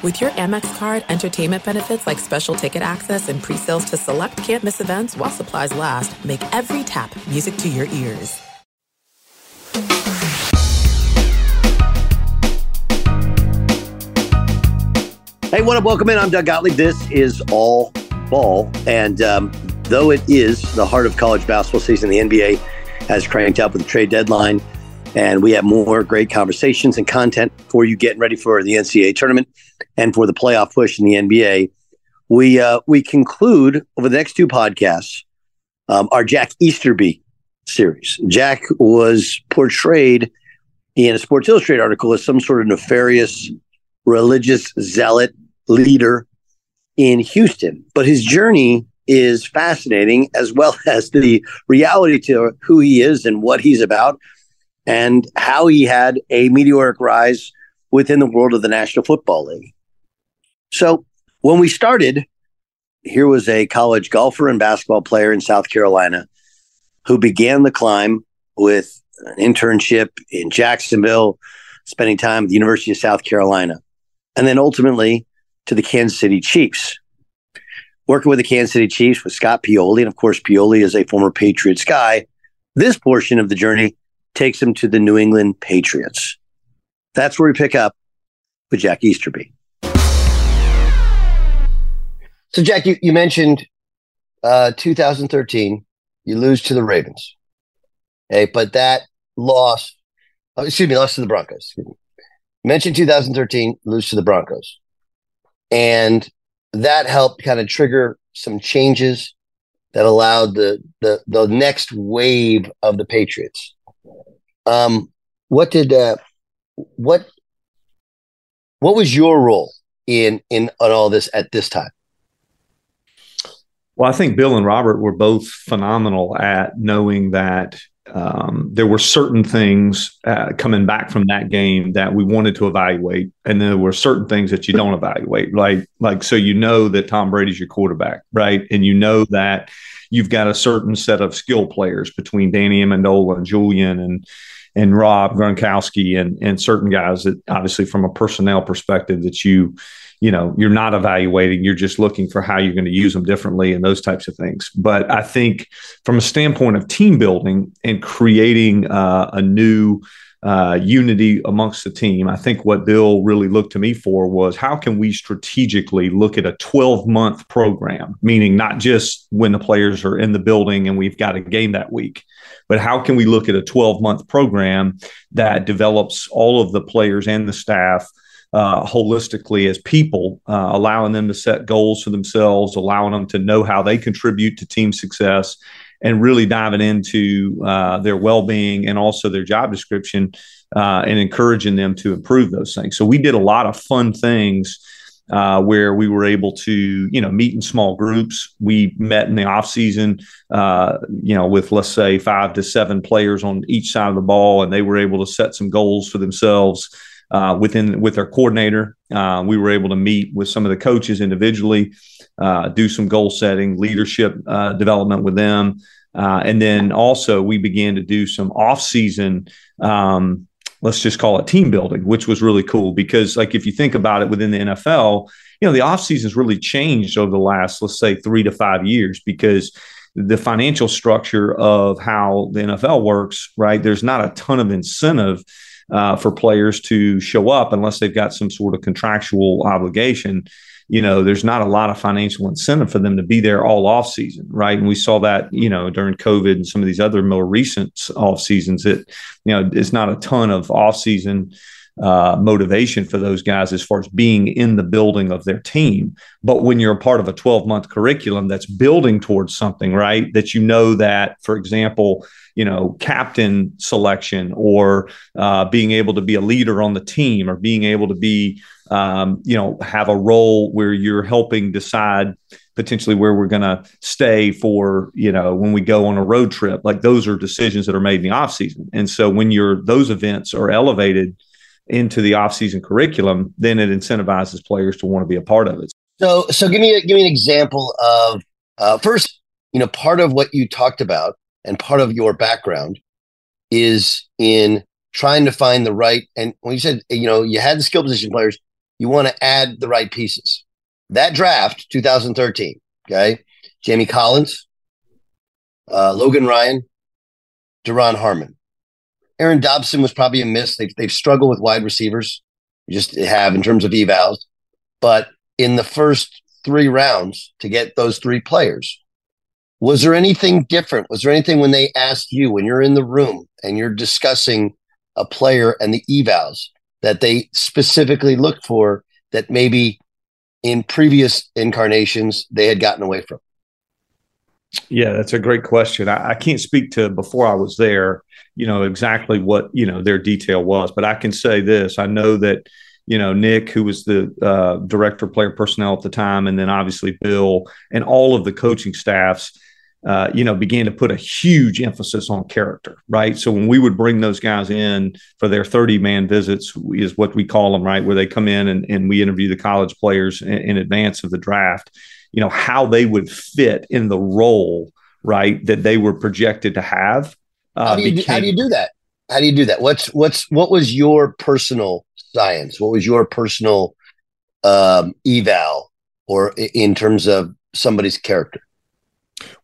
With your Amex card, entertainment benefits like special ticket access and pre-sales to select campus events while supplies last, make every tap music to your ears. Hey, what up? Welcome in. I'm Doug Gottlieb. This is All Ball. And um, though it is the heart of college basketball season, the NBA has cranked up with the trade deadline. And we have more great conversations and content for you getting ready for the NCAA tournament and for the playoff push in the NBA. We uh, we conclude over the next two podcasts um, our Jack Easterby series. Jack was portrayed in a Sports Illustrated article as some sort of nefarious religious zealot leader in Houston, but his journey is fascinating as well as the reality to who he is and what he's about and how he had a meteoric rise within the world of the National Football League. So, when we started, here was a college golfer and basketball player in South Carolina who began the climb with an internship in Jacksonville, spending time at the University of South Carolina, and then ultimately to the Kansas City Chiefs. Working with the Kansas City Chiefs with Scott Pioli, and of course, Pioli is a former Patriots guy. This portion of the journey takes him to the New England Patriots. That's where we pick up with Jack Easterby. So, Jack, you, you mentioned uh, 2013, you lose to the Ravens. Hey, but that loss, oh, excuse me, lost to the Broncos. You mentioned 2013, lose to the Broncos. And that helped kind of trigger some changes that allowed the the the next wave of the Patriots. Um, what did uh, what what was your role in in on all this at this time? Well, I think Bill and Robert were both phenomenal at knowing that um, there were certain things uh, coming back from that game that we wanted to evaluate, and there were certain things that you don't evaluate. Like, like so, you know that Tom Brady's your quarterback, right? And you know that you've got a certain set of skill players between Danny Amendola and Julian and and Rob Gronkowski and and certain guys that obviously from a personnel perspective that you you know you're not evaluating you're just looking for how you're going to use them differently and those types of things but i think from a standpoint of team building and creating uh, a new uh, unity amongst the team. I think what Bill really looked to me for was how can we strategically look at a 12 month program, meaning not just when the players are in the building and we've got a game that week, but how can we look at a 12 month program that develops all of the players and the staff uh, holistically as people, uh, allowing them to set goals for themselves, allowing them to know how they contribute to team success, and really diving into uh, their well being and also their job description uh, and encouraging them to improve those things. So we did a lot of fun things. Uh, where we were able to, you know, meet in small groups. We met in the off season, uh, you know, with let's say five to seven players on each side of the ball, and they were able to set some goals for themselves uh, within with our coordinator. Uh, we were able to meet with some of the coaches individually, uh, do some goal setting, leadership uh, development with them, uh, and then also we began to do some off season. Um, let's just call it team building, which was really cool because, like, if you think about it within the NFL, you know, the off season's really changed over the last, let's say, three to five years because the financial structure of how the NFL works, right? There's not a ton of incentive uh, for players to show up unless they've got some sort of contractual obligation. You know, there's not a lot of financial incentive for them to be there all off season, right? And we saw that, you know, during COVID and some of these other more recent off seasons. that, you know, it's not a ton of off season uh, motivation for those guys as far as being in the building of their team. But when you're a part of a 12 month curriculum that's building towards something, right? That you know that, for example, you know, captain selection or uh, being able to be a leader on the team or being able to be, um, you know, have a role where you're helping decide potentially where we're going to stay for you know when we go on a road trip like those are decisions that are made in the off season and so when you're those events are elevated into the off-season curriculum, then it incentivizes players to want to be a part of it. So, so give me a, give me an example of uh, first, you know, part of what you talked about and part of your background is in trying to find the right. And when you said, you know, you had the skill position players, you want to add the right pieces. That draft, 2013, okay, Jamie Collins, uh, Logan Ryan, Duron Harmon. Aaron Dobson was probably a miss. They've, they've struggled with wide receivers, you just have in terms of evals. But in the first three rounds to get those three players, was there anything different? Was there anything when they asked you, when you're in the room and you're discussing a player and the evals that they specifically looked for that maybe in previous incarnations they had gotten away from? Yeah, that's a great question. I, I, can't speak to before I was there, you know, exactly what, you know, their detail was, but I can say this. I know that, you know, Nick, who was the uh, director of player personnel at the time, and then obviously Bill and all of the coaching staffs, uh, you know, began to put a huge emphasis on character, right? So when we would bring those guys in for their 30 man visits, is what we call them, right? Where they come in and, and we interview the college players in, in advance of the draft, you know, how they would fit in the role, right? That they were projected to have. Uh, how, do you, became- how do you do that? How do you do that? What's, what's, what was your personal science? What was your personal um, eval or in terms of somebody's character?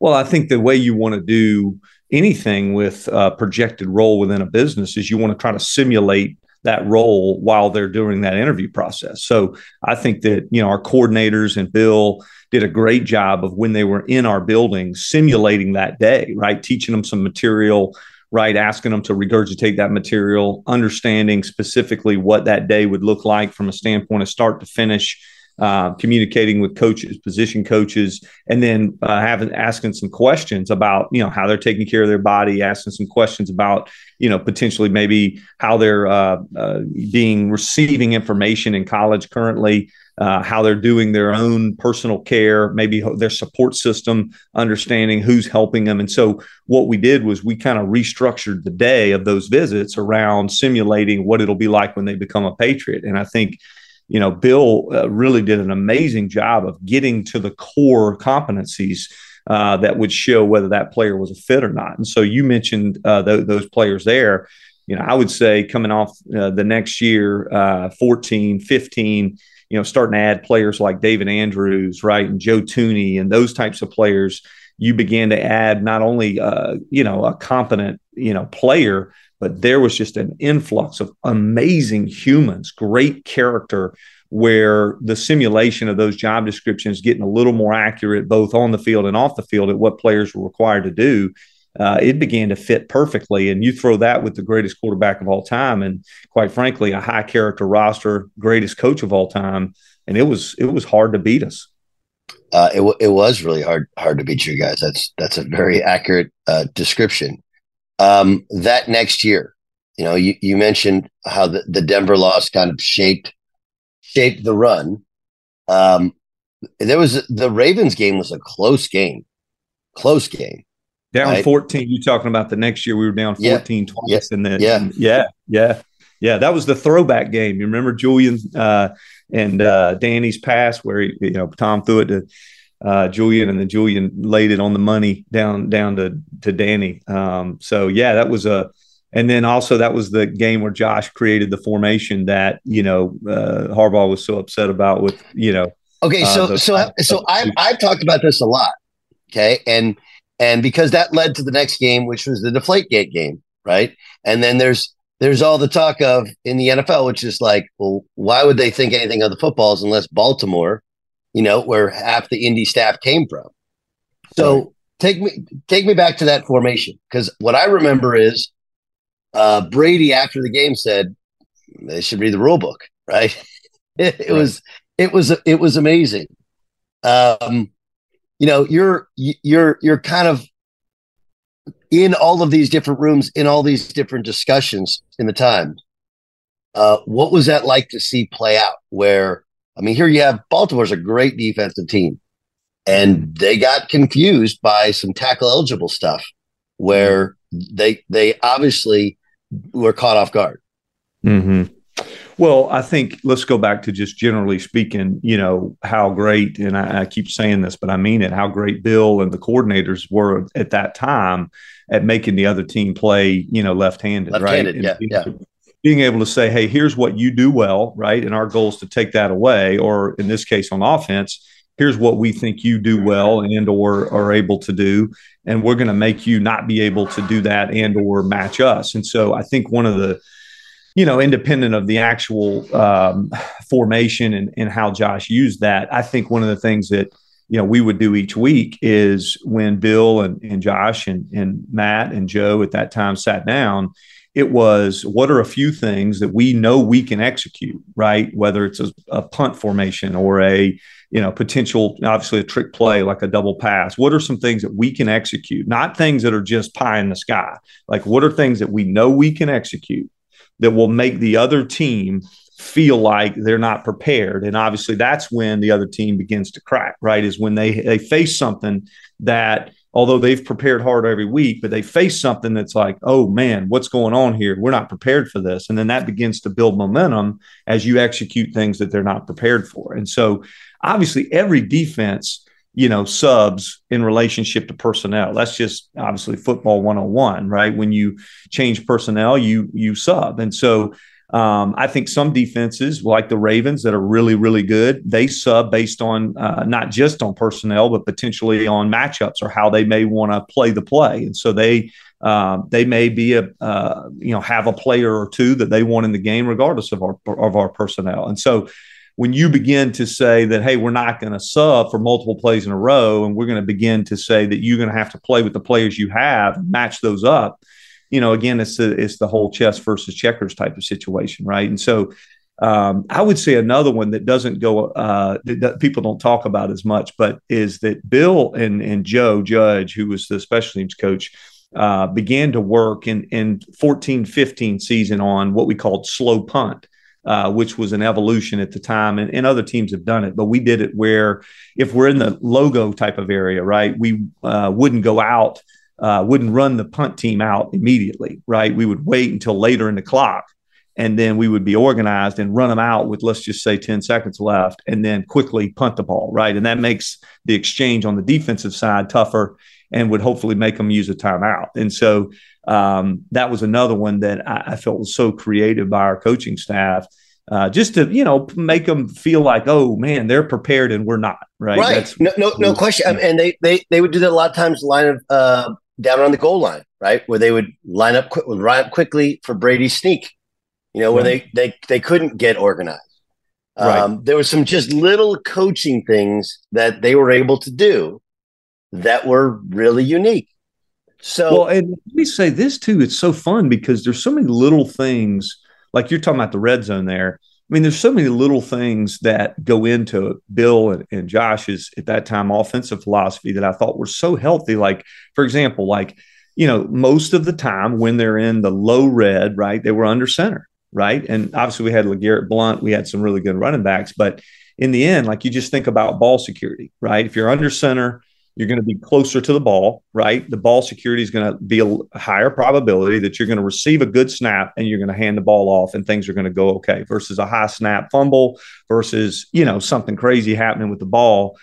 Well, I think the way you want to do anything with a projected role within a business is you want to try to simulate that role while they're doing that interview process. So I think that, you know, our coordinators and Bill did a great job of when they were in our building simulating that day, right? Teaching them some material, right? Asking them to regurgitate that material, understanding specifically what that day would look like from a standpoint of start to finish uh, communicating with coaches, position coaches, and then uh, having asking some questions about you know how they're taking care of their body, asking some questions about you know potentially maybe how they're uh, uh being receiving information in college currently. Uh, how they're doing their own personal care, maybe their support system, understanding who's helping them. And so, what we did was we kind of restructured the day of those visits around simulating what it'll be like when they become a Patriot. And I think you know, Bill uh, really did an amazing job of getting to the core competencies uh, that would show whether that player was a fit or not. And so you mentioned uh, th- those players there. You know, I would say coming off uh, the next year, uh, 14, 15, you know, starting to add players like David Andrews, right, and Joe Thuney and those types of players, you began to add not only, uh, you know, a competent, you know, player, but there was just an influx of amazing humans, great character, where the simulation of those job descriptions getting a little more accurate, both on the field and off the field, at what players were required to do. Uh, it began to fit perfectly. And you throw that with the greatest quarterback of all time, and quite frankly, a high character roster, greatest coach of all time, and it was it was hard to beat us. Uh, it, w- it was really hard hard to beat you guys. That's that's a very accurate uh, description um, that next year. You know, you, you mentioned how the, the Denver loss kind of shaped shaped the run. Um, there was the Ravens game was a close game, close game. Down right? 14. You talking about the next year we were down 14 yeah. twice. Yeah. And then, yeah. yeah, yeah, yeah. That was the throwback game. You remember Julian uh, and uh, Danny's pass where, he, you know, Tom threw it to uh, Julian, and then Julian laid it on the money down down to to Danny. Um, so yeah, that was a, and then also that was the game where Josh created the formation that you know uh, Harbaugh was so upset about with you know. Okay, so uh, so so I've I've talked about this a lot. Okay, and and because that led to the next game, which was the Deflategate game, right? And then there's there's all the talk of in the NFL, which is like, well, why would they think anything of the footballs unless Baltimore you know, where half the Indy staff came from. So take me take me back to that formation because what I remember is uh, Brady after the game said they should read the rule book, right? it, it right. was it was it was amazing. Um, you know, you're you're you're kind of in all of these different rooms, in all these different discussions in the time. Uh, what was that like to see play out? Where I mean, here you have Baltimore's a great defensive team, and they got confused by some tackle eligible stuff where they they obviously were caught off guard. Mm-hmm. Well, I think let's go back to just generally speaking, you know, how great, and I, I, keep saying this, but I mean it, how great Bill and the coordinators were at that time at making the other team play, you know, left handed, left-handed, right? And, yeah, yeah being able to say, hey, here's what you do well, right? And our goal is to take that away, or in this case on offense, here's what we think you do well and or are able to do and we're going to make you not be able to do that and or match us and so i think one of the you know independent of the actual um, formation and, and how josh used that i think one of the things that you know we would do each week is when bill and, and josh and, and matt and joe at that time sat down it was what are a few things that we know we can execute right? Whether it's a, a, punt formation or a you know potential obviously a trick play like a double pass. What are some things that we can execute? Not things that are just pie in the sky. Like what are things that we know we can execute that will make the other team feel like they're not prepared? And obviously that's when the other team begins to crack right? Is when they they face something that although they've prepared hard every week, but they face something that's like, oh man, what's going on here? We're not prepared for this. And then that begins to build momentum as you execute things that they're not prepared for. And so obviously every defense, you know, subs in relationship to personnel. That's just obviously football 101, right? When you change personnel, you you sub. And so um, I think some defenses, like the Ravens, that are really, really good, they sub based on uh, not just on personnel, but potentially on matchups or how they may want to play the play. And so they uh, they may be a uh, you know have a player or two that they want in the game, regardless of our of our personnel. And so when you begin to say that, hey, we're not going to sub for multiple plays in a row, and we're going to begin to say that you're going to have to play with the players you have, match those up you know, again, it's the it's the whole chess versus checkers type of situation, right? And so um, I would say another one that doesn't go uh, that, people don't talk about as much, but is that Bill and and Joe Judge, who was the special teams coach, uh, began to work in in 14 15 season on what we called slow punt. Uh, which was an evolution at the time, and, and, other teams have done it. But we did it where, if we're in the logo type of area, right, we uh, wouldn't go out uh, wouldn't run the punt team out immediately, right? We would wait until later in the clock and then we would be organized and run them out with let's just say 10 seconds left and then quickly punt the ball right? And that makes the exchange on the defensive side tougher and would hopefully make them use a timeout. And so um, that was another one that I, I, felt was so creative by our coaching staff uh, just to you know make them feel like oh man they're prepared and we're not right? Right. That's, no no, no question. Um, and they, they they would do that a lot of times line of uh, down on the goal line, right, where they would line up, quick, line up quickly for Brady's sneak. You know, where they they they couldn't get organized. Right. Um, there was some just little coaching things that they were able to do that were really unique. So, well, and let me say this too: it's so fun because there's so many little things. Like you're talking about the red zone there. I mean, there's so many little things that go into Bill and, and Josh's at that time offensive philosophy that I thought were so healthy. Like, for example, like, you know, most of the time when they're in the low red, right, they were under center, right? And obviously we had LeGarrette Blunt, we had some really good running backs, but in the end, like you just think about ball security, right? If you're under center, you're going to be closer to the ball, right? The ball security is going to be a higher probability that you're going to receive a good snap and you're going to hand the ball off and things are going to go okay versus a high snap fumble versus, you know, something crazy happening with the ball.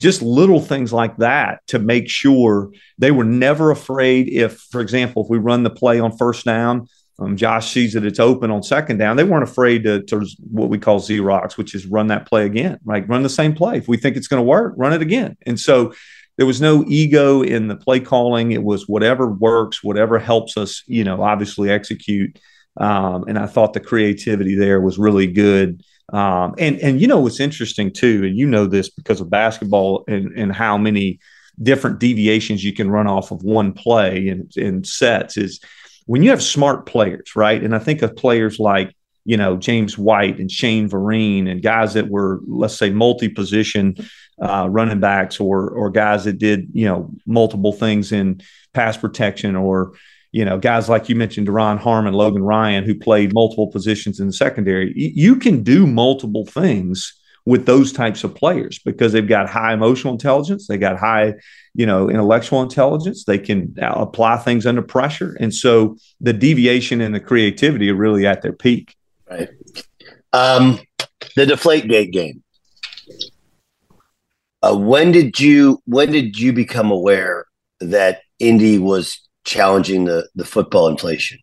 Just little things like that to make sure they were never afraid if, for example, if we run the play on first down, um, Josh sees that it's open on second down. They weren't afraid to, to what we call Xerox, which is run that play again, right? Run the same play. If we think it's going to work, run it again. And so there was no ego in the play calling. It was whatever works, whatever helps us, you know, obviously execute. Um, and I thought the creativity there was really good. Um, and and you know what's interesting too, and you know this because of basketball and and how many different deviations you can run off of one play in, in sets is when you have smart players, right? And I think of players like you know James White and Shane Vereen and guys that were let's say multi-position uh, running backs or or guys that did you know multiple things in pass protection or you know guys like you mentioned Duron Harmon, Logan Ryan who played multiple positions in the secondary. You can do multiple things with those types of players because they've got high emotional intelligence, they got high you know intellectual intelligence, they can apply things under pressure, and so the deviation and the creativity are really at their peak. Right. Um, the Deflate Gate game. Uh, when did you when did you become aware that Indy was challenging the the football inflation?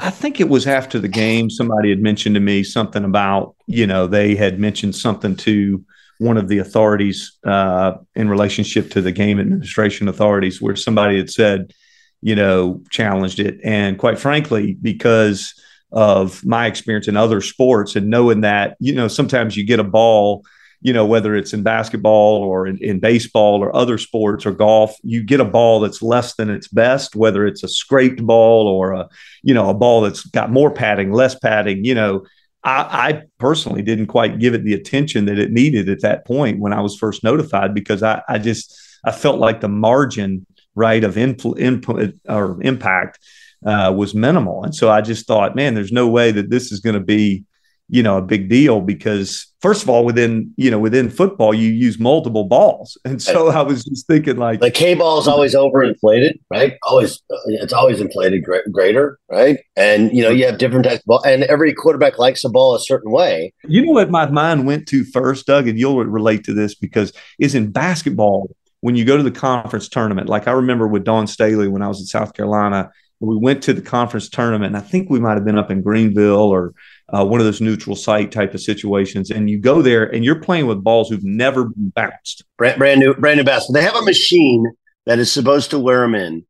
I think it was after the game. Somebody had mentioned to me something about, you know, they had mentioned something to one of the authorities uh, in relationship to the game administration authorities, where somebody had said, you know, challenged it. And quite frankly, because of my experience in other sports and knowing that, you know, sometimes you get a ball you know, whether it's in basketball or in, in, baseball or other sports or golf, you get a ball that's less than its best, whether it's a scraped ball or a, you know, a ball that's got more padding, less padding, you know. I, I personally didn't quite give it the attention that it needed at that point when I was first notified because I, I just I felt like the margin right of input or impact uh, was minimal, and so I just thought, man, there's no way that this is going to be you know a big deal because first of all within you know within football you use multiple balls. And so i was just thinking like the k ball is always overinflated right? Always uh, it's always inflated greater right? And you know you have different types of ball and every quarterback likes the ball a certain way. You know what my mind went to first doug? And you'll relate to this because is in basketball when you go to the conference tournament. Like i remember with dawn staley when i was in south carolina we went to the conference tournament and i think we might have been up in greenville or uh, one of those neutral site type of situations, and you go there and you're playing with balls who've never been bounced. Brand, brand new, brand new basketball. They have a machine that is supposed to wear them in,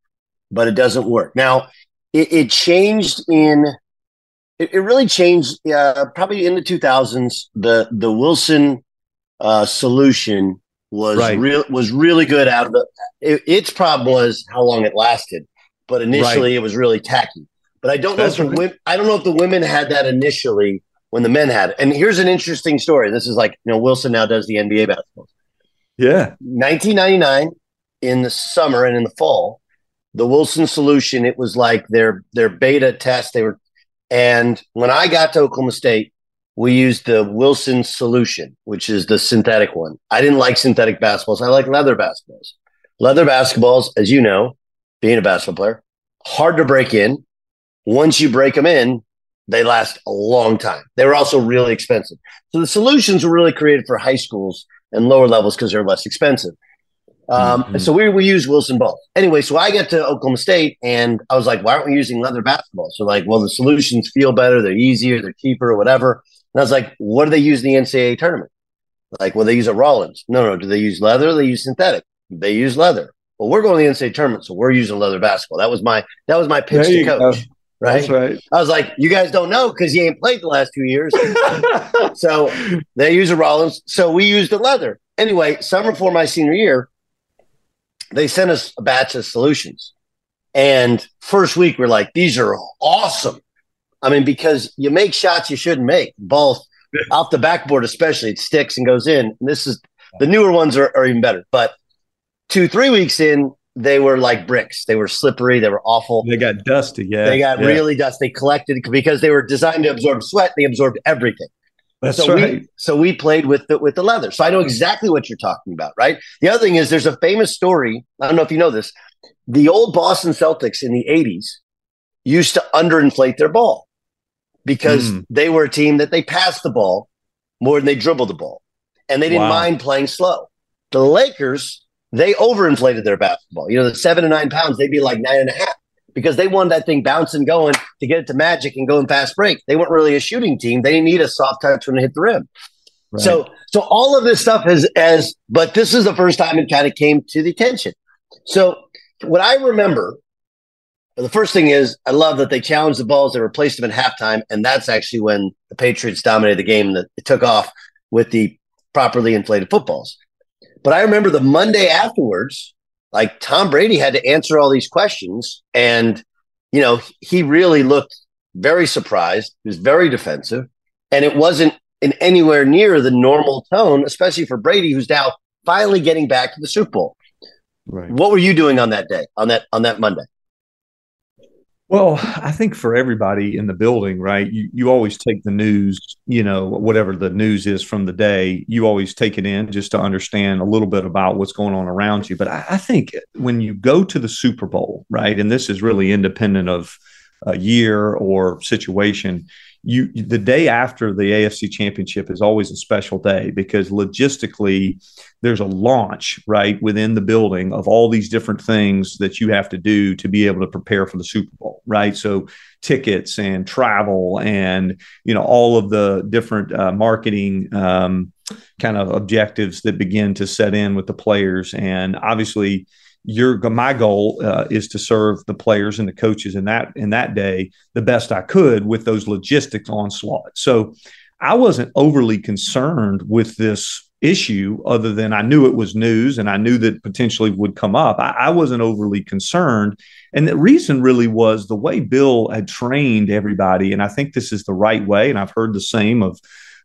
but it doesn't work. Now, it, it changed in. It, it really changed uh, probably in the 2000s. The the Wilson uh, solution was right. real was really good out of the. It, its problem was how long it lasted, but initially right. it was really tacky. But I don't know if the women, I don't know if the women had that initially when the men had it. And here's an interesting story. This is like, you know, Wilson now does the NBA basketball. Yeah. 1999 in the summer and in the fall, the Wilson solution, it was like their their beta test. They were and when I got to Oklahoma State, we used the Wilson solution, which is the synthetic one. I didn't like synthetic basketballs. I like leather basketballs. Leather basketballs, as you know, being a basketball player, hard to break in once you break them in, they last a long time. They were also really expensive. So the solutions were really created for high schools and lower levels because they're less expensive. Um, mm-hmm. So we, we use Wilson balls. Anyway, so I get to Oklahoma State and I was like, why aren't we using leather basketballs? So like, well, the solutions feel better, they're easier, they're cheaper, or whatever. And I was like, what do they use in the NCAA tournament? Like, well, they use a Rawlings. No, no. Do they use leather? They use synthetic. They use leather. Well, we're going to the NCAA tournament, so we're using leather basketball. That was my that was my pitch to coach. Go. Right? That's right. I was like, you guys don't know because you ain't played the last two years. so they use a Rawlings. So we used a leather. Anyway, summer before my senior year, they sent us a batch of solutions. And first week, we're like, these are awesome. I mean, because you make shots you shouldn't make, both off the backboard, especially, it sticks and goes in. And this is the newer ones are, are even better. But two, three weeks in, they were like bricks. They were slippery. They were awful. They got dusty. Yeah. They got yeah. really dusty. They collected because they were designed to absorb sweat. They absorbed everything. That's so right. We, so we played with the with the leather. So I know exactly what you're talking about, right? The other thing is there's a famous story. I don't know if you know this. The old Boston Celtics in the 80s used to underinflate their ball because mm. they were a team that they passed the ball more than they dribbled the ball. And they didn't wow. mind playing slow. The Lakers they overinflated their basketball. You know, the seven to nine pounds, they'd be like nine and a half because they wanted that thing bouncing going to get it to magic and go in fast break. They weren't really a shooting team. They didn't need a soft touch when they hit the rim. Right. So, so all of this stuff has, as, but this is the first time it kind of came to the attention. So, what I remember, the first thing is I love that they challenged the balls, they replaced them at halftime, and that's actually when the Patriots dominated the game. That it took off with the properly inflated footballs. But I remember the Monday afterwards, like Tom Brady had to answer all these questions. And, you know, he really looked very surprised. He was very defensive. And it wasn't in anywhere near the normal tone, especially for Brady, who's now finally getting back to the Super Bowl. Right. What were you doing on that day, on that on that Monday? Well, I think for everybody in the building, right, you, you always take the news, you know, whatever the news is from the day, you always take it in just to understand a little bit about what's going on around you. But I, I think when you go to the Super Bowl, right, and this is really independent of a year or situation, you the day after the AFC championship is always a special day because logistically there's a launch right within the building of all these different things that you have to do to be able to prepare for the Super Bowl right? So tickets and travel and you know all of the different uh, marketing um, kind of objectives that begin to set in with the players. And obviously your my goal uh, is to serve the players and the coaches in that in that day the best I could with those logistics onslaught. So I wasn't overly concerned with this issue other than I knew it was news and I knew that potentially would come up. I, I wasn't overly concerned. And the reason really was the way Bill had trained everybody. And I think this is the right way. And I've heard the same of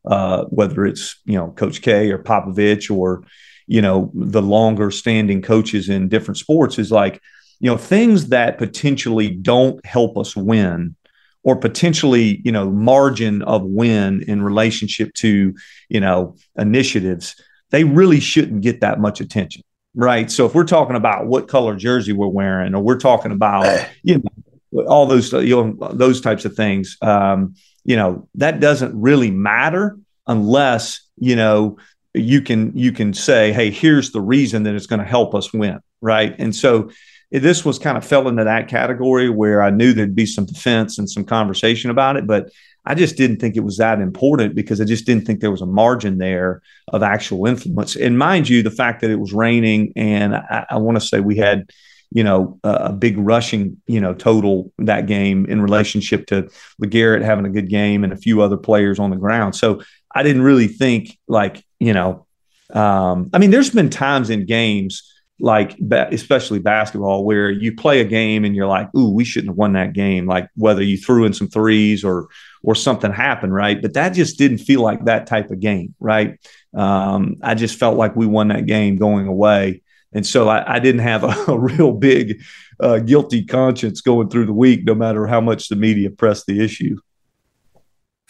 uh, whether it's, you know, Coach K or Popovich or, you know the longer standing coaches in different sports is like you know things that potentially don't help us win or potentially you know margin of win in relationship to you know initiatives they really shouldn't get that much attention right? So if we're talking about what color jersey we're wearing or we're talking about you know all those you know those types of things um, you know that doesn't really matter unless you know you can you can say hey here's the reason that it's going to help us win right? And so this was kind of fell into that category where i knew there'd be some defense and some conversation about it but i just didn't think it was that important because i just didn't think there was a margin there of actual influence. And mind you the fact that it was raining and i, I want to say we had you know a big rushing you know total that game in relationship to legarrette having a good game and a few other players on the ground. So I didn't really think like, you know, um, I mean, there's been times in games like, especially basketball, where you play a game and you're like, "Ooh, we shouldn't have won that game." Like whether you threw in some threes or or something happened, right? But that just didn't feel like that type of game, right? Um, I just felt like we won that game going away, and so I, I didn't have a, a real big uh, guilty conscience going through the week, no matter how much the media pressed the issue.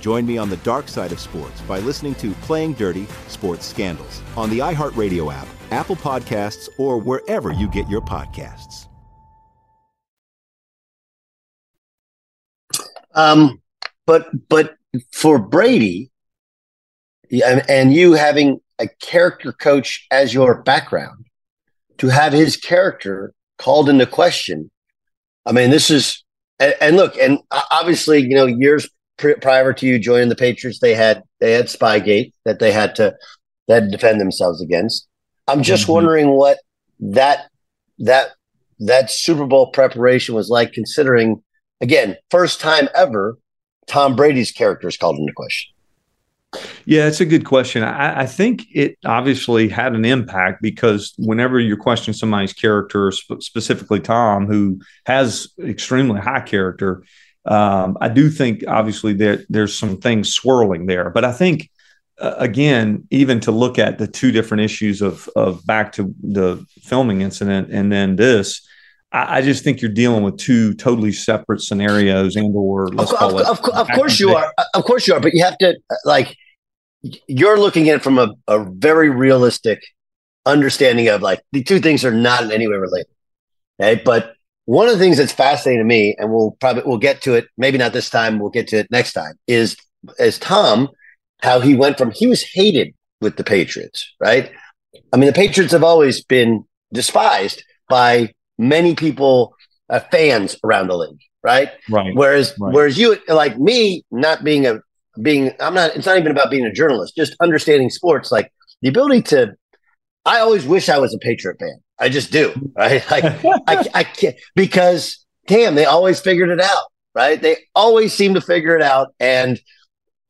Join me on the dark side of sports by listening to Playing Dirty Sports Scandals on the iHeartRadio app, Apple Podcasts, or wherever you get your podcasts. Um, but but for Brady, and you having a character coach as your background, to have his character called into question, I mean, this is and, and look, and obviously, you know, years prior to you joining the Patriots, they had they had Spygate that they had to that to defend themselves against. I'm just mm-hmm. wondering what that that that Super Bowl preparation was like, considering again, first time ever, Tom Brady's character is called into question. Yeah, it's a good question. I, I, think it obviously had an impact because whenever you're questioning somebody's character, sp- specifically Tom, who has extremely high character, um, I do think obviously there there's some things swirling there, but I think uh, again, even to look at the two different issues of of back to the filming incident and then this, I, I just think you're dealing with two totally separate scenarios and or let's of, call of, it. Of, of course you are, of course you are, but you have to like you're looking at it from a, a very realistic understanding of like the two things are not in any way related. Okay, but one of the things that's fascinating to me, and we'll probably we'll get to it. Maybe not this time. We'll get to it next time. Is as Tom, how he went from he was hated with the Patriots, right? I mean, the Patriots have always been despised by many people, uh, fans around the league, right? Right. Whereas, right. whereas you, like me, not being a being, I'm not. It's not even about being a journalist. Just understanding sports, like the ability to. I always wish I was a Patriot fan. I just do, right? Like I, I can't because damn, they always figured it out, right? They always seem to figure it out. And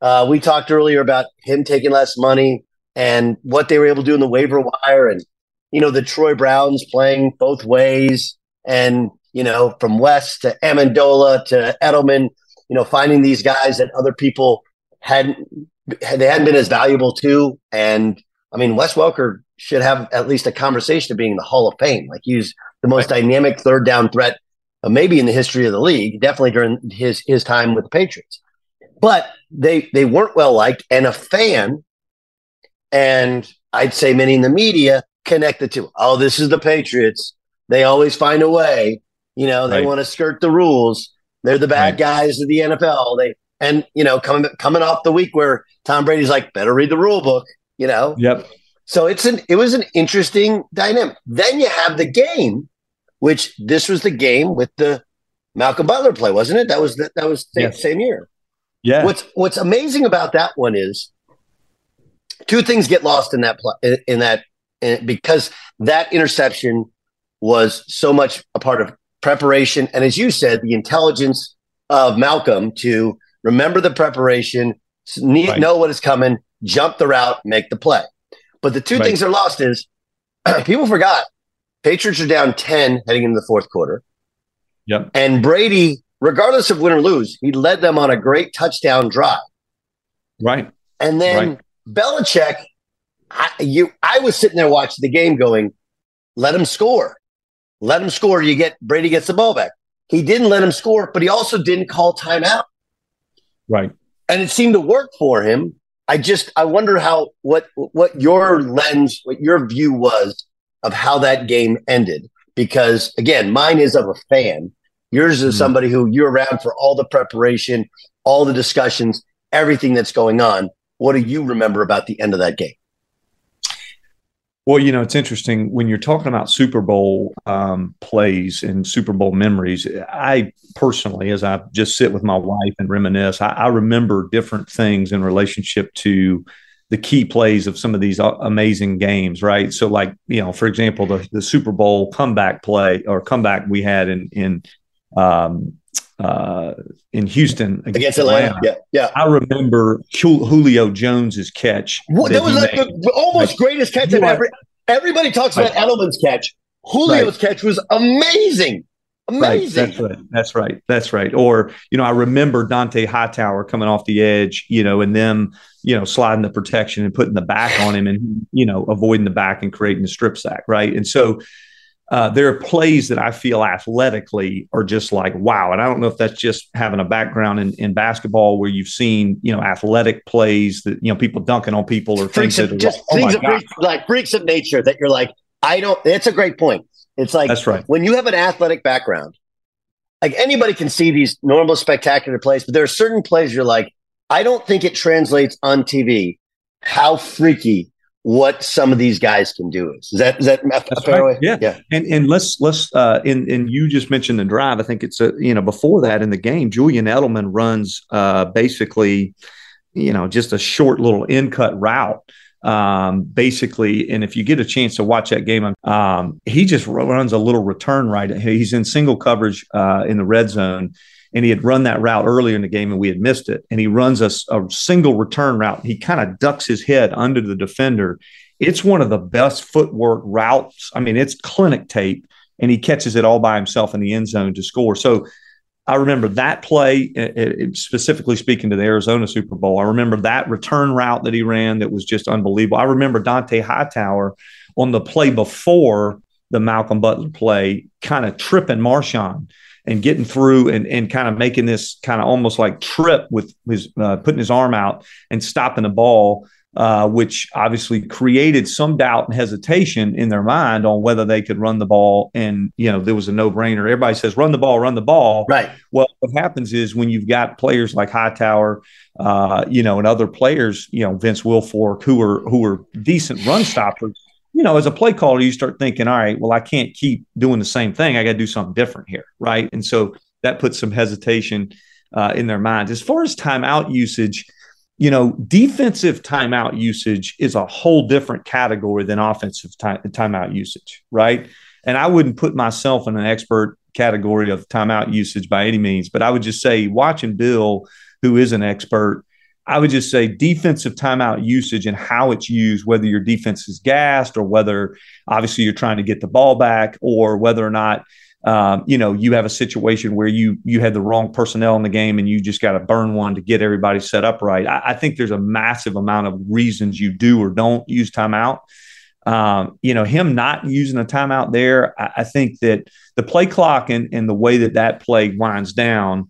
uh, we talked earlier about him taking less money and what they were able to do in the waiver wire, and you know the Troy Browns playing both ways, and you know from Wes to Amendola to Edelman, you know finding these guys that other people hadn't they hadn't been as valuable to, and I mean Wes Welker should have at least a conversation of being in the Hall of Fame. Like he's the most right. dynamic third down threat, uh, maybe in the history of the league. Definitely during his his time with the Patriots, but they they weren't well liked, and a fan, and I'd say many in the media connected to. Oh, this is the Patriots. They always find a way. You know, they right. want to skirt the rules. They're the bad right. guys of the NFL. They and you know coming coming off the week where Tom Brady's like, better read the rule book. You know. Yep. So it's an it was an interesting dynamic. Then you have the game, which this was the game with the Malcolm Butler play, wasn't it? That was the, that was the yes. same year. Yeah. What's what's amazing about that one is two things get lost in that in, in that in, because that interception was so much a part of preparation and as you said, the intelligence of Malcolm to remember the preparation, right. know what is coming, jump the route, make the play. But the two right. things that are lost is people forgot Patriots are down 10 heading into the fourth quarter. Yep. And Brady, regardless of win or lose, he led them on a great touchdown drive. Right. And then right. Belichick, I, you, I was sitting there watching the game going, let him score. Let him score. You get Brady gets the ball back. He didn't let him score, but he also didn't call timeout. Right. And it seemed to work for him. I just I wonder how what what your lens, what your view was of how that game ended. Because again, mine is of a fan. Yours is mm-hmm. somebody who you're around for all the preparation, all the discussions, everything that's going on. What do you remember about the end of that game? Well, you know, it's interesting when you're talking about Super Bowl um, plays and Super Bowl memories. I personally, as I just sit with my wife and reminisce, I, I remember different things in relationship to the key plays of some of these uh, amazing games, right? So, like you know, for example, the the Super Bowl comeback play or comeback we had in in um, uh, in Houston against, against Atlanta. Atlanta. Yeah, yeah. I remember Julio Jones's catch. What, that, that was like the almost like, greatest catch of ever. Everybody talks about Edelman's catch. Julio's right. catch was amazing. Amazing. Right. That's right. That's right. That's right. Or, you know, I remember Dont'a Hightower coming off the edge, you know, and them, you know, sliding the protection and putting the back on him and, you know, avoiding the back and creating the strip sack. Right. And so uh, there are plays that I feel athletically are just like wow, and I don't know if that's just having a background in, in basketball where you've seen you know athletic plays that you know people dunking on people or freaks things of, just like, oh things of freaks, like freaks of nature that you're like I don't. It's a great point. It's like that's right when you have an athletic background, like anybody can see these normal spectacular plays, but there are certain plays you're like I don't think it translates on TV how freaky what some of these guys can do is. Is that is that a fair right. way? Yeah, yeah. And and let's let's uh, and and you just mentioned the drive. I think it's a you know before that in the game, Julian Edelman runs uh, basically, you know, just a short little in cut route. Um, basically, and if you get a chance to watch that game, um, he just runs a little return right. He's in single coverage uh, in the red zone, and he had run that route earlier in the game and we had missed it. And he runs a, a single return route. He kind of ducks his head under the defender. It's one of the best footwork routes. I mean, it's clinic tape, and he catches it all by himself in the end zone to score. So I remember that play, it, it, specifically speaking to the Arizona Super Bowl. I remember that return route that he ran that was just unbelievable. I remember Dont'a Hightower on the play before the Malcolm Butler play, kind of tripping Marshawn and getting through and, and kind of making this kind of almost like trip with his uh, putting his arm out and stopping the ball, uh, which obviously created some doubt and hesitation in their mind on whether they could run the ball. And you know, there was a no brainer. Everybody says run the ball, run the ball. Right. Well, what happens is when you've got players like Hightower, uh, you know, and other players, you know, Vince Wilfork, who are who are decent run stoppers you know, as a play caller, you start thinking, all right, well, I can't keep doing the same thing. I got to do something different here, right? And so that puts some hesitation uh, in their minds. As far as timeout usage, you know, defensive timeout usage is a whole different category than offensive time, timeout usage, right? And I wouldn't put myself in an expert category of timeout usage by any means, but I would just say watching Bill, who is an expert, I would just say defensive timeout usage and how it's used, whether your defense is gassed or whether obviously you're trying to get the ball back or whether or not um, you know you have a situation where you you had the wrong personnel in the game and you just got to burn one to get everybody set up right. I, I, think there's a massive amount of reasons you do or don't use timeout. Um, you know, him not using a timeout there, I, I, think that the play clock and, and the way that that play winds down,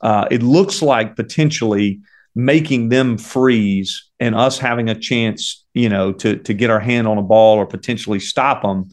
uh, it looks like potentially making them freeze and us having a chance, you know, to to get our hand on a ball or potentially stop them,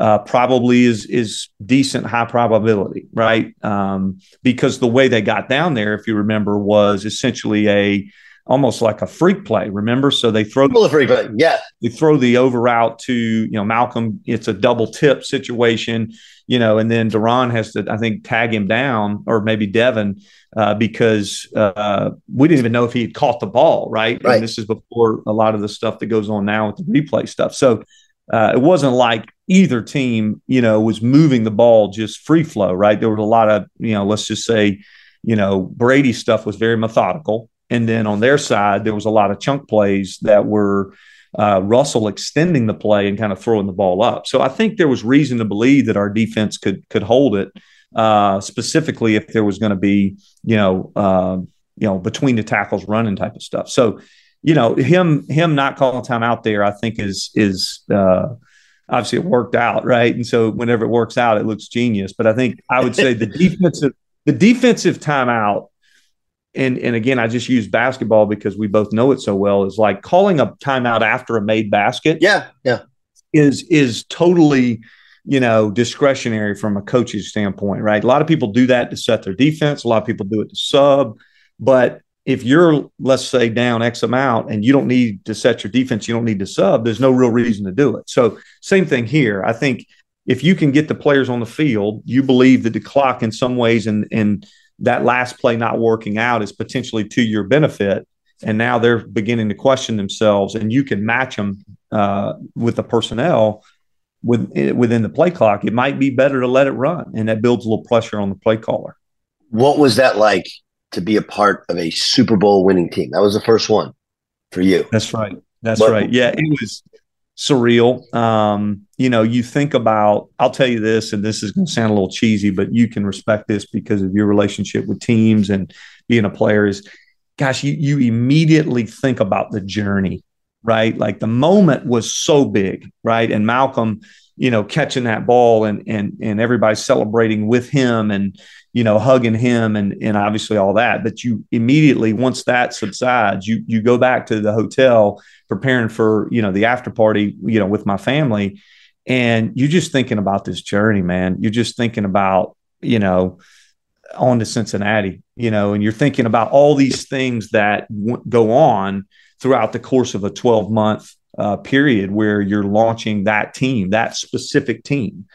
uh, probably is is decent high probability, right? Um, because the way they got down there, if you remember, was essentially a almost like a freak play. Remember, so they throw the freak play, yeah. They throw the over route to you know Malcolm. It's a double tip situation, you know, and then Duron has to I think tag him down or maybe Devin uh, because uh, we didn't even know if he had caught the ball, right? right. And this is before a lot of the stuff that goes on now with the replay stuff. So uh, it wasn't like either team, you know, was moving the ball just free flow, right? There was a lot of, you know, let's just say, you know, Brady stuff was very methodical. And then on their side, there was a lot of chunk plays that were uh, Russell extending the play and kind of throwing the ball up. So I think there was reason to believe that our defense could could hold it uh, specifically if there was going to be, you know, uh, you know, between the tackles running type of stuff. So, you know, him him not calling time out there, I think is is uh, obviously it worked out, right? And so whenever it works out, it looks genius. But I think I would say the defensive the defensive timeout, and and again, I just use basketball because we both know it so well. Is like calling a timeout after a made basket. Yeah, yeah, is is totally you know, discretionary from a coach's standpoint, right? A lot of people do that to set their defense. A lot of people do it to sub. But if you're, let's say, down X amount and you don't need to set your defense, you don't need to sub, there's no real reason to do it. So, same thing here. I think if you can get the players on the field, you believe that the clock in some ways and, and that last play not working out is potentially to your benefit. And now they're beginning to question themselves, and you can match them uh, with the personnel with, within the play clock, it might be better to let it run, and that builds a little pressure on the play caller. What was that like to be a part of a Super Bowl winning team? That was the first one for you. That's right. That's right. Yeah, it was surreal. Um, you know, you think about, I'll tell you this, and this is going to sound a little cheesy, but you can respect this because of your relationship with teams and being a player is, gosh, you, you immediately think about the journey right? Like the moment was so big, right? And Malcolm, you know, catching that ball and and and everybody celebrating with him and you know hugging him and and obviously all that. But you immediately once that subsides, you you go back to the hotel preparing for you know the after party, you know, with my family, and you're just thinking about this journey, man. You're just thinking about you know on to Cincinnati, you know, and you're thinking about all these things that w- go on throughout the course of a 12 month uh, period where you're launching that team, that specific team,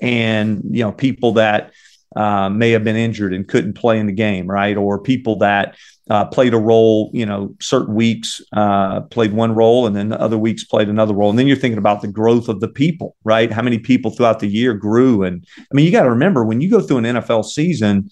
and you know people that uh, may have been injured and couldn't play in the game, right? Or people that uh, played a role, you know, certain weeks uh, played one role and then the other weeks played another role. And then you're thinking about the growth of the people, right? How many people throughout the year grew? And I mean, you got to remember when you go through an NFL season,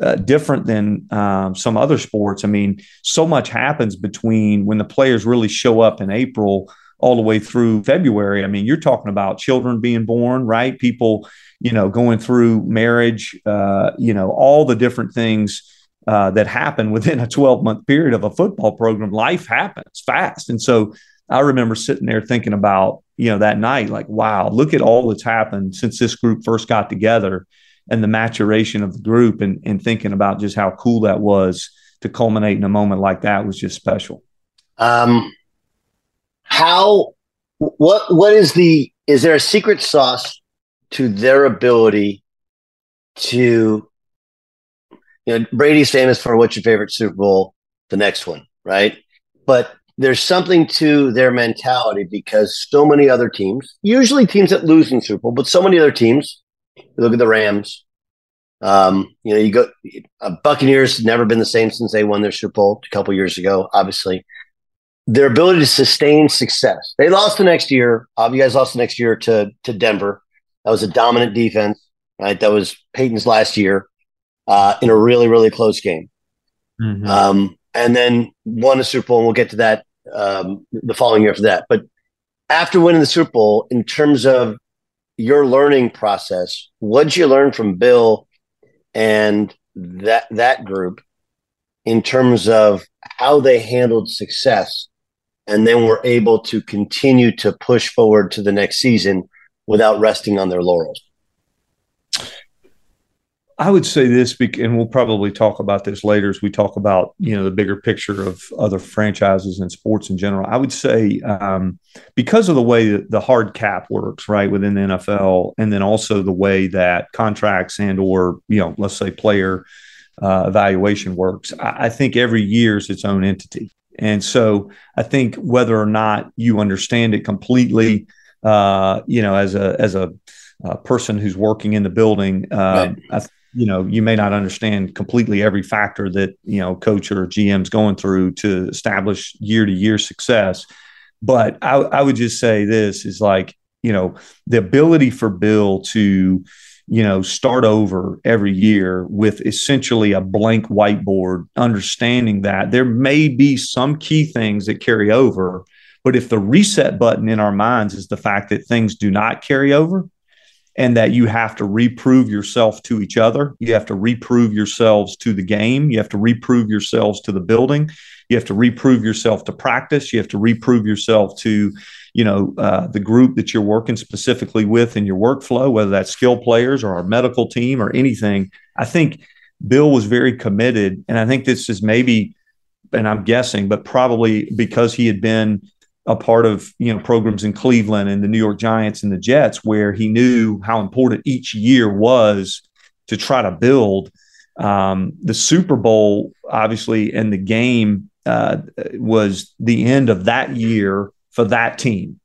uh, different than um, some other sports. I mean, so much happens between when the players really show up in April all the way through February. I mean, you're talking about children being born, right? People, you know, going through marriage, uh, you know, all the different things uh, that happen within a 12 month period of a football program. Life happens fast. And so I remember sitting there thinking about, you know, that night, like, wow, look at all that's happened since this group first got together and the maturation of the group and, and thinking about just how cool that was to culminate in a moment like that was just special. Um, how, what, what is the, is there a secret sauce to their ability to, you know, Brady's famous for what's your favorite Super Bowl? The next one, right? But there's something to their mentality because so many other teams, usually teams that lose in Super Bowl, but so many other teams, look at the Rams. Um, you know, you go uh, Buccaneers never been the same since they won their Super Bowl a couple years ago. Obviously, their ability to sustain success. They lost the next year. Uh, you guys lost the next year to to Denver. That was a dominant defense, right? That was Peyton's last year uh, in a really really close game. Mm-hmm. Um, and then won a Super Bowl, and we'll get to that um, the following year after that. But after winning the Super Bowl, in terms of your learning process, what did you learn from Bill and that that group in terms of how they handled success, and then were able to continue to push forward to the next season without resting on their laurels? I would say this, and we'll probably talk about this later as we talk about you know the bigger picture of other franchises and sports in general. I would say um, because of the way that the hard cap works, right, within the NFL, and then also the way that contracts and or you know let's say player uh, evaluation works, I, I think every year is its own entity, and so I think whether or not you understand it completely, uh, you know, as a as a uh, person who's working in the building. Uh, right. I, you know you may not understand completely every factor that you know coach or gm's going through to establish year to year success but I, I would just say this is like you know the ability for bill to you know start over every year with essentially a blank whiteboard understanding that there may be some key things that carry over but if the reset button in our minds is the fact that things do not carry over and that you have to reprove yourself to each other. You have to reprove yourselves to the game. You have to reprove yourselves to the building. You have to reprove yourself to practice. You have to reprove yourself to, you know, uh, the group that you're working specifically with in your workflow, whether that's skill players or our medical team or anything. I think Bill was very committed, and I think this is maybe, and I'm guessing, but probably because he had been a part of you know programs in Cleveland and the New York Giants and the Jets, where he knew how important each year was to try to build. Um, the Super Bowl, obviously, and the game uh, was the end of that year for that team.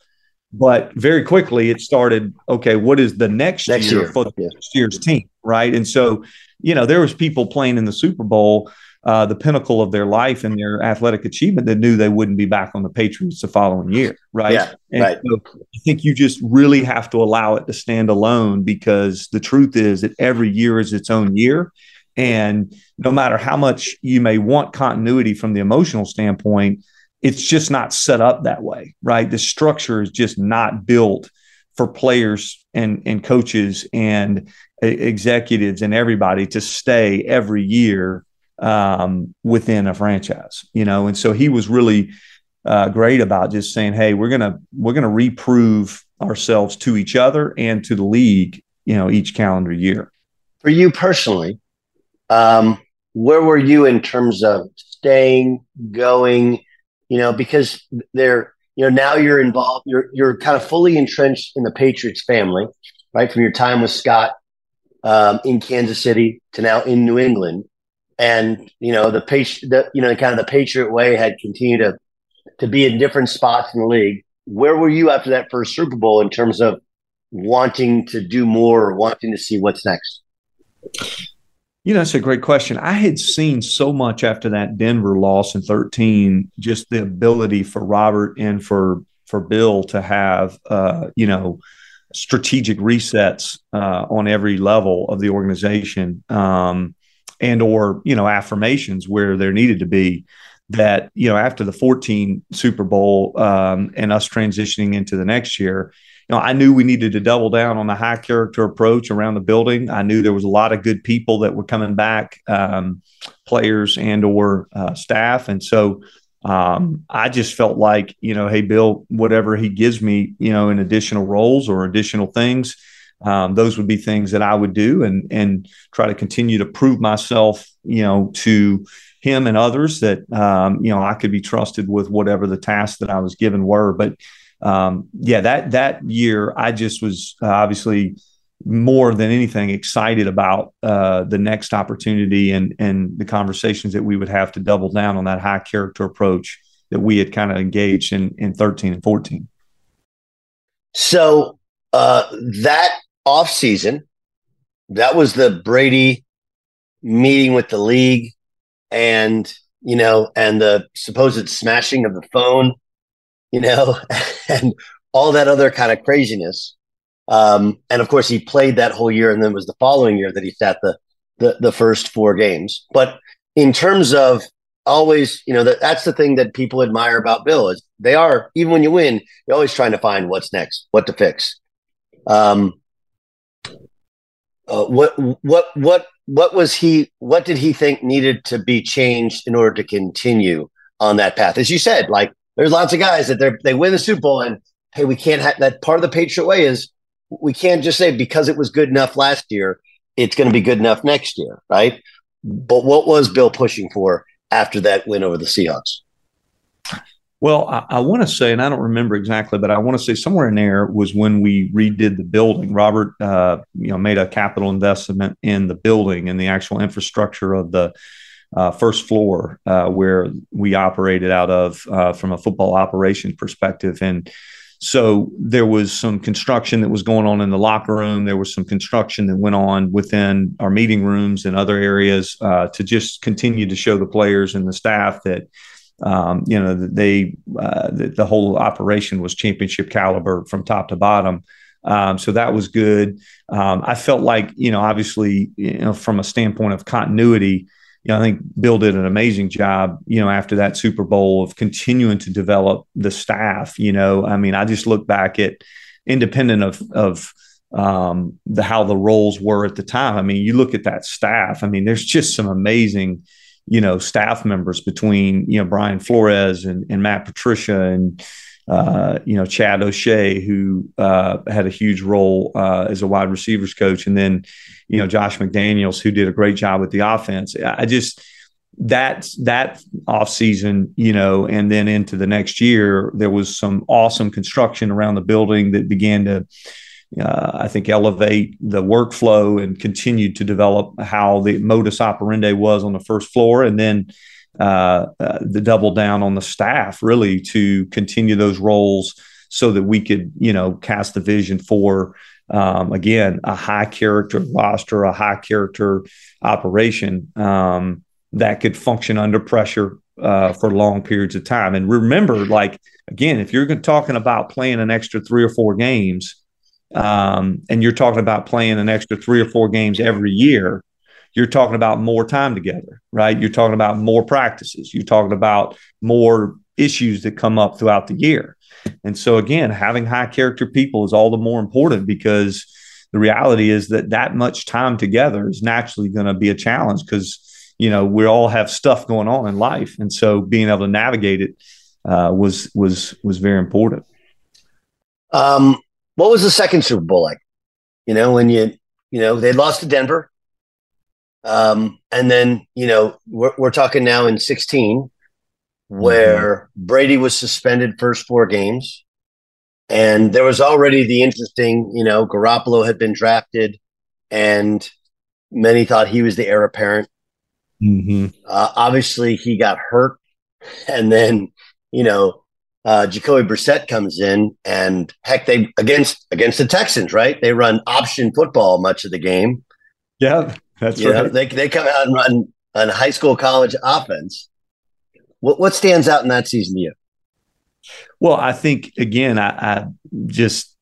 But very quickly, it started. Okay, what is the next, next year, year, for the yeah. next year's team, right? And so, you know, there was people playing in the Super Bowl uh, the pinnacle of their life and their athletic achievement that knew they wouldn't be back on the Patriots the following year, right? Yeah, and right. So I think you just really have to allow it to stand alone because the truth is that every year is its own year. And no matter how much you may want continuity from the emotional standpoint, it's just not set up that way, right? The structure is just not built for players and, and coaches and executives and everybody to stay every year um, within a franchise, you know. And so he was really uh, great about just saying, "Hey, we're gonna we're gonna reprove ourselves to each other and to the league, you know, each calendar year." For you personally, um, where were you in terms of staying, going? You know, because they're you know now you're involved, you're you're kind of fully entrenched in the Patriots family, right? From your time with Scott um, in Kansas City to now in New England and you know the patient, the, you know, kind of the Patriot way had continued to to be in different spots in the league. Where were you after that first Super Bowl in terms of wanting to do more or wanting to see what's next? You know, that's a great question. I had seen so much after that Denver loss in 13, just the ability for Robert and for for Bill to have uh, you know, strategic resets uh, on every level of the organization. Um, and or you know affirmations where there needed to be that you know after the 14 super bowl um, and us transitioning into the next year you know i knew we needed to double down on the high character approach around the building i knew there was a lot of good people that were coming back um, players and or uh, staff and so um, I just felt like, you know, hey, Bill, whatever he gives me, you know, in additional roles or additional things, um, those would be things that I would do and and try to continue to prove myself, you know, to him and others that um, you know I could be trusted with whatever the tasks that I was given were. But um, yeah, that that year I just was uh, obviously more than anything excited about uh, the next opportunity and and the conversations that we would have to double down on that high character approach that we had kind of engaged in in 13 and 14. So uh, that off season, that was the Brady meeting with the league, and you know, and the supposed smashing of the phone, you know, and all that other kind of craziness. Um, and of course, he played that whole year, and then it was the following year that he sat the the, the first four games. But in terms of always, you know, that, that's the thing that people admire about Bill is they are even when you win, you're always trying to find what's next, what to fix. Um, uh, what what what what was he? What did he think needed to be changed in order to continue on that path? As you said, like there's lots of guys that they they win the Super Bowl and hey, we can't have that. Part of the Patriot way is we can't just say because it was good enough last year, it's going to be good enough next year, right? But what was Bill pushing for after that win over the Seahawks? Well, I, I want to say, and I don't remember exactly, but I want to say somewhere in there was when we redid the building. Robert, uh, you know, made a capital investment in the building and the actual infrastructure of the uh, first floor uh, where we operated out of uh, from a football operation perspective. And so there was some construction that was going on in the locker room. There was some construction that went on within our meeting rooms and other areas uh, to just continue to show the players and the staff that um, you know, they uh, the, the, whole operation was championship caliber from top to bottom. Um, so that was good. Um, I felt like, you know, obviously, you know, from a standpoint of continuity, you know, I think Bill did an amazing job, you know, after that Super Bowl of continuing to develop the staff. You know, I mean, I just look back at independent of of um, the how the roles were at the time. I mean, you look at that staff. I mean, there's just some amazing you know, staff members between, you know, Brian Flores and, and Matt Patricia and, uh, you know, Chad O'Shea, who uh, had a huge role uh, as a wide receivers coach. And then, you know, Josh McDaniels, who did a great job with the offense. I just, that that off season, you know, and then into the next year, there was some awesome construction around the building that began to, uh, I think, elevate the workflow and continued to develop how the modus operandi was on the first floor. And then uh, uh, the double down on the staff really to continue those roles so that we could, you know, cast the vision for, um, again, a high character roster, a high character operation um, that could function under pressure uh, for long periods of time. And remember, like, again, if you're talking about playing an extra three or four games, um, and you're talking about playing an extra three or four games every year, you're talking about more time together, right? You're talking about more practices. You're talking about more issues that come up throughout the year. And so, again, having high character people is all the more important because the reality is that that much time together is naturally going to be a challenge because, you know, we all have stuff going on in life. And so being able to navigate it uh, was, was, was very important. Um, what was the second Super Bowl like? You know, when you, you know, they lost to Denver. Um, and then, you know, we're, we're talking now in 16, where mm-hmm. Brady was suspended first four games. And there was already the interesting, you know, Garoppolo had been drafted and many thought he was the heir apparent. Mm-hmm. Uh, obviously, he got hurt. And then, you know, uh, Jacoby Brissett comes in, and heck, they against against the Texans, right? They run option football much of the game. Yeah, that's you right. Know, they they come out and run on high school college offense. What what stands out in that season to you? Well, I think again, I, I just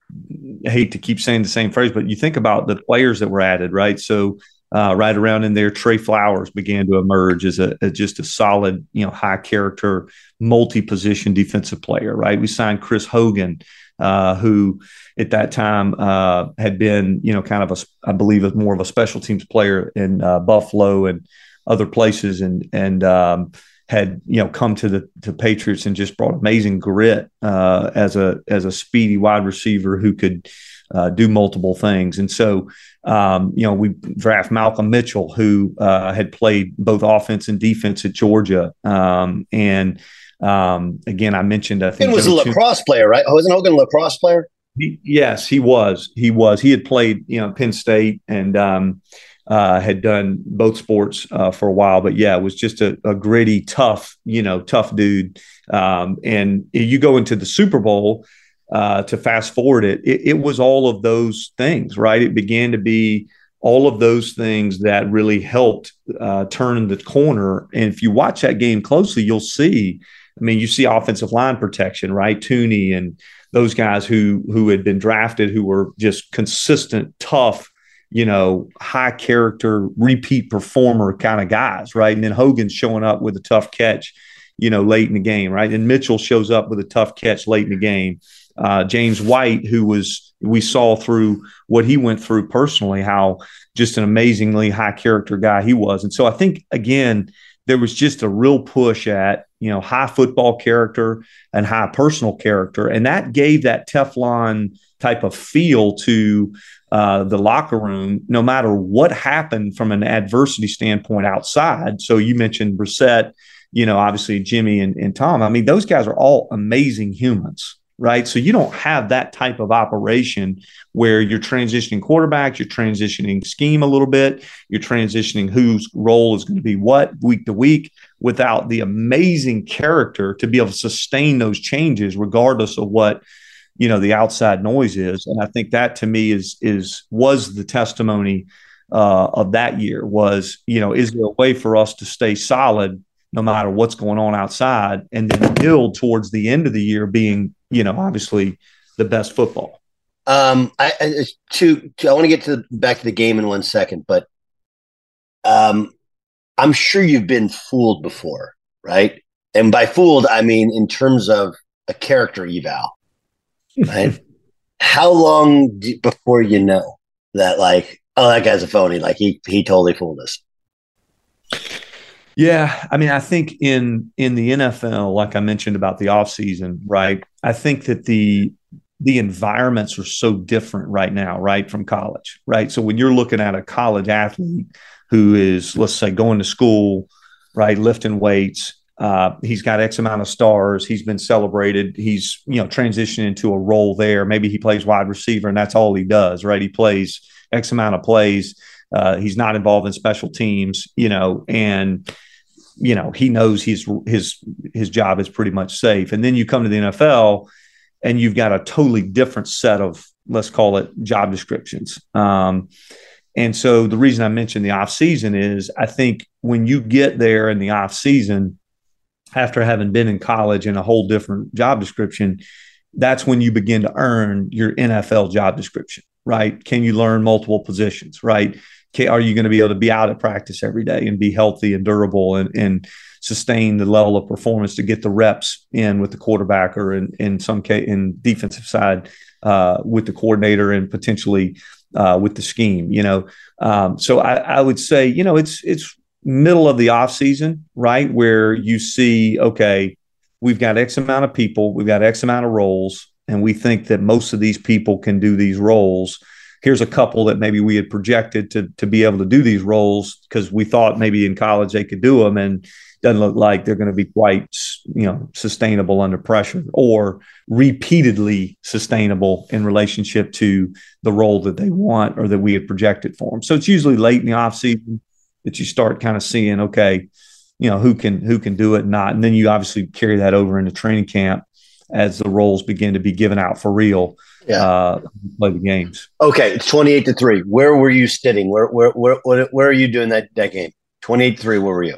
hate to keep saying the same phrase, but you think about the players that were added, right? So uh, right around in there, Trey Flowers began to emerge as a as just a solid, you know, high character, multi position defensive player. Right, we signed Chris Hogan, uh, who at that time uh, had been, you know, kind of a, I believe, more of a special teams player in uh, Buffalo and other places, and and um, had you know come to the to Patriots and just brought amazing grit uh, as a as a speedy wide receiver who could uh, do multiple things. And so, um, you know, we draft Malcolm Mitchell, who uh, had played both offense and defense at Georgia. Um, and um, again, I mentioned, I think he was a lacrosse player, right? Oh, wasn't Hogan a lacrosse player? He, yes, he was. He was. He had played, you know, Penn State and, um, uh, had done both sports uh, for a while, but yeah, it was just a, a gritty, tough, you know, tough dude. Um, and you go into the Super Bowl uh, to fast forward it, it, it was all of those things, right? It began to be all of those things that really helped uh, turn the corner. And if you watch that game closely, you'll see. I mean, you see offensive line protection, right? Thuney and those guys who who had been drafted, who were just consistent, tough, you know, high character, repeat performer kind of guys, right? And then Hogan's showing up with a tough catch, you know, late in the game, right? And Mitchell shows up with a tough catch late in the game. Uh, James White, who was we saw through what he went through personally, how just an amazingly high character guy he was. And so I think again, there was just a real push at you know high football character and high personal character, and that gave that Teflon type of feel to uh, the locker room, no matter what happened from an adversity standpoint outside. So you mentioned Brissett, you know, obviously Jimmy and, and Tom. I mean, those guys are all amazing humans right? So you don't have that type of operation where you're transitioning quarterbacks, you're transitioning scheme a little bit, you're transitioning whose role is going to be what week to week without the amazing character to be able to sustain those changes regardless of what you know the outside noise is and i think that to me is is was the testimony uh, of that year was you know is there a way for us to stay solid no matter what's going on outside and then build towards the end of the year being you know, obviously the best football. Um, I, I to, to I want to get to the, back to the game in one second, but um, I'm sure you've been fooled before, right? And by fooled, I mean in terms of a character eval, right? How long do, before you know that, like, oh, that guy's a phony? Like he he totally fooled us. Yeah, I mean, I think in in the NFL, like I mentioned about the offseason, right? I think that the the environments are so different right now, right, from college, right? So when you're looking at a college athlete who is, let's say, going to school, right, lifting weights, uh, he's got X amount of stars. He's been celebrated. He's you know transitioning into a role there. Maybe he plays wide receiver, and that's all he does, right? He plays X amount of plays. Uh, he's not involved in special teams, you know, and you know he knows his his his job is pretty much safe. And then you come to the NFL, and you've got a totally different set of let's call it job descriptions. Um, and so the reason I mentioned the off season is I think when you get there in the off season, after having been in college in a whole different job description, that's when you begin to earn your NFL job description, right? Can you learn multiple positions, right? are you going to be able to be out at practice every day and be healthy and durable and, and sustain the level of performance to get the reps in with the quarterback or in, in some case in defensive side uh, with the coordinator and potentially uh, with the scheme, you know. Um, so I, I, would say, you know, it's it's middle of the off season, right, where you see, okay, we've got X amount of people, we've got X amount of roles, and we think that most of these people can do these roles here's a couple that maybe we had projected to to be able to do these roles because we thought maybe in college they could do them and doesn't look like they're going to be quite you know sustainable under pressure or repeatedly sustainable in relationship to the role that they want or that we had projected for them so it's usually late in the off season that you start kind of seeing okay you know who can who can do it and not and then you obviously carry that over into training camp as the roles begin to be given out for real yeah. uh, play the games. Okay, it's twenty eight to three. Where were you sitting? Where where where where, where are you doing that that game? Twenty eight to three. Where were you?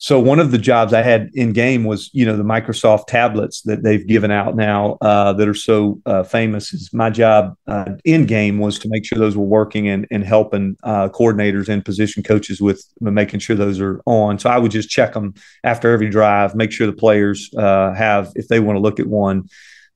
So one of the jobs I had in game was, you know, the Microsoft tablets that they've given out now uh, that are so uh, famous. Is my job uh, in game was to make sure those were working and, and helping uh, coordinators and position coaches with making sure those are on. So I would just check them after every drive, make sure the players uh, have, if they want to look at one,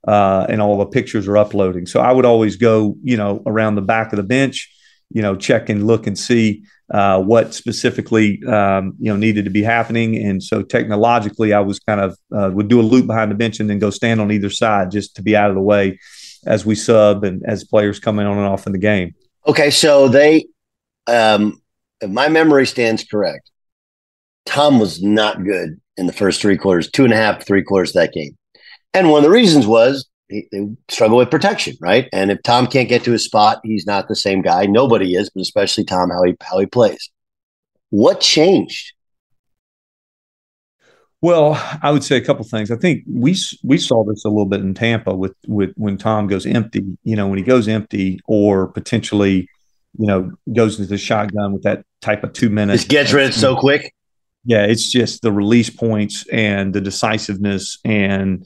uh, and all the pictures are uploading. So I would always go, you know, around the back of the bench, you know, check and look and see uh, what specifically, um, you know, needed to be happening. And so technologically, I was kind of uh, would do a loop behind the bench and then go stand on either side just to be out of the way as we sub and as players coming on and off in the game. Okay, so they, um, if my memory stands correct, Tom was not good in the first three quarters, two and a half, three quarters of that game. And one of the reasons was they struggle with protection, right? And if Tom can't get to his spot, he's not the same guy. Nobody is, but especially Tom, how he how he plays. What changed? Well, I would say a couple things. I think we we saw this a little bit in Tampa with with when Tom goes empty. You know, when he goes empty, or potentially, you know, goes into the shotgun with that type of two minutes. Just gets rid so quick. Yeah, it's just the release points and the decisiveness and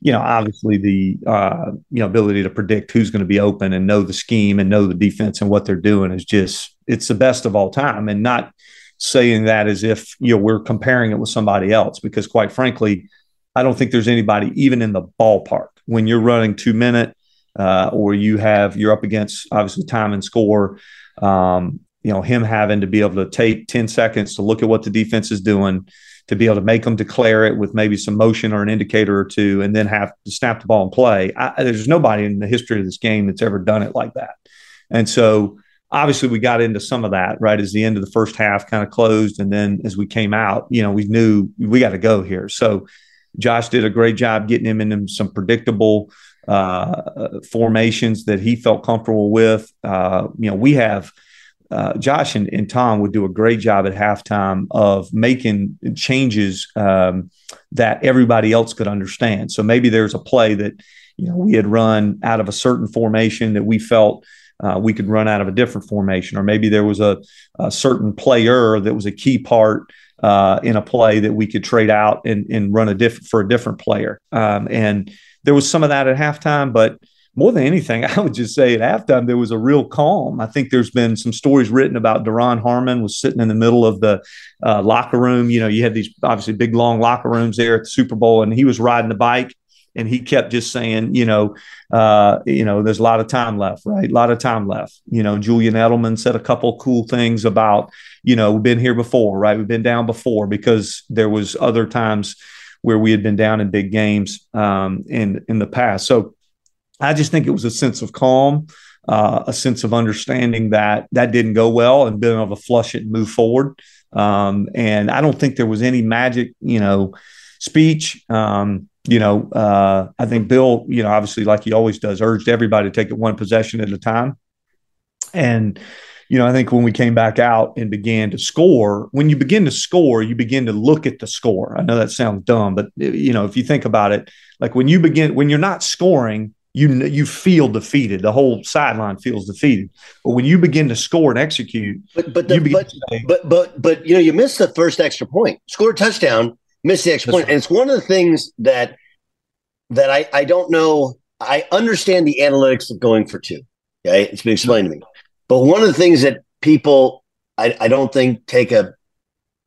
you know, obviously the uh, you know ability to predict who's going to be open and know the scheme and know the defense and what they're doing is just it's the best of all time. And not saying that as if you know we're comparing it with somebody else because quite frankly, I don't think there's anybody even in the ballpark when you're running two minute uh, or you have you're up against obviously time and score. Um, you know him having to be able to take 10 seconds to look at what the defense is doing to be able to make them declare it with maybe some motion or an indicator or two, and then have to snap the ball and play. I, there's nobody in the history of this game that's ever done it like that. And so, obviously, we got into some of that right as the end of the first half kind of closed, and then as we came out, you know, we knew we got to go here. So, Josh did a great job getting him into some predictable uh, formations that he felt comfortable with. Uh, you know, we have uh, Josh and, and, Tom would do a great job at halftime of making changes um, that everybody else could understand. So maybe there's a play that you know we had run out of a certain formation that we felt uh, we could run out of a different formation, or maybe there was a, a certain player that was a key part uh, in a play that we could trade out and, and run a different for a different player. Um, and there was some of that at halftime, but more than anything, I would just say at halftime there was a real calm. I think there's been some stories written about Duron Harmon was sitting in the middle of the uh, locker room. You know, you had these obviously big long locker rooms there at the Super Bowl, and he was riding the bike, and he kept just saying, you know, uh, you know, there's a lot of time left, right? A lot of time left. You know, Julian Edelman said a couple cool things about, you know, we've been here before, right? We've been down before because there was other times where we had been down in big games um, in in the past. So I just think it was a sense of calm, uh, a sense of understanding that that didn't go well and being able to flush it and move forward. Um, and I don't think there was any magic, you know, speech. Um, you know, uh, I think Bill, you know, obviously, like he always does, urged everybody to take it one possession at a time. And, you know, I think when we came back out and began to score, when you begin to score, you begin to look at the score. I know that sounds dumb, but, you know, if you think about it, like when you begin, when you're not scoring, you you feel defeated. The whole sideline feels defeated. But when you begin to score and execute, but but the, but, say, but but but you know you missed the first extra point, score a touchdown, miss the extra point, right. and it's one of the things that that I I don't know. I understand the analytics of going for two. Okay, it's been explained to me, but one of the things that people I, I don't think take a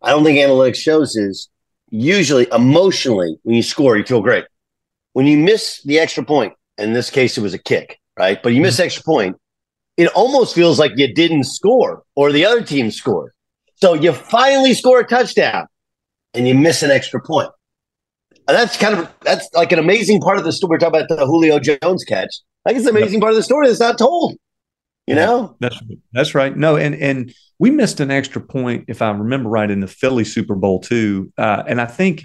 I don't think analytics shows is usually emotionally when you score you feel great. When you miss the extra point, in this case, it was a kick, right? But you miss mm-hmm. extra point. It almost feels like you didn't score or the other team scored. So you finally score a touchdown and you miss an extra point. And that's kind of that's like an amazing part of the story. We're talking about the Julio Jones catch. Like it's an amazing part of the story that's not told. You know? That's that's right. No, and and we missed an extra point, if I remember right, in the Philly Super Bowl too. Uh, and I think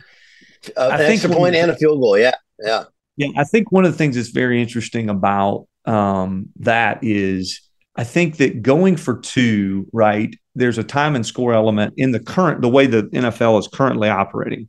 uh, I think extra point and a field goal. Yeah, yeah. Yeah, I think one of the things that's very interesting about um, that is I think that going for two, right? There's a time and score element in the current the way the NFL is currently operating.